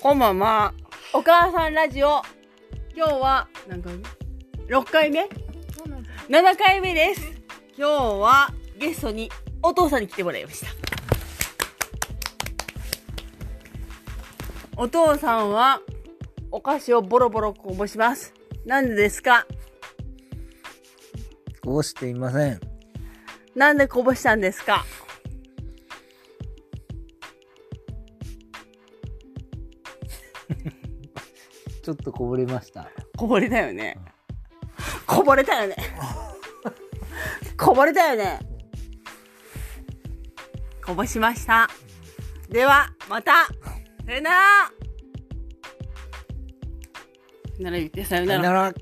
こんばんは。お母さんラジオ。今日は、何回目 ?6 回目 ?7 回目です。今日はゲストにお父さんに来てもらいました。お父さんはお菓子をボロボロこぼします。なんでですか？こぼしていません。なんでこぼしたんですか？ちょっとこぼれました。こぼれたよね。こぼれたよね。こぼれたよね。こぼしました。では、またさよならさよなら言って。さよなら。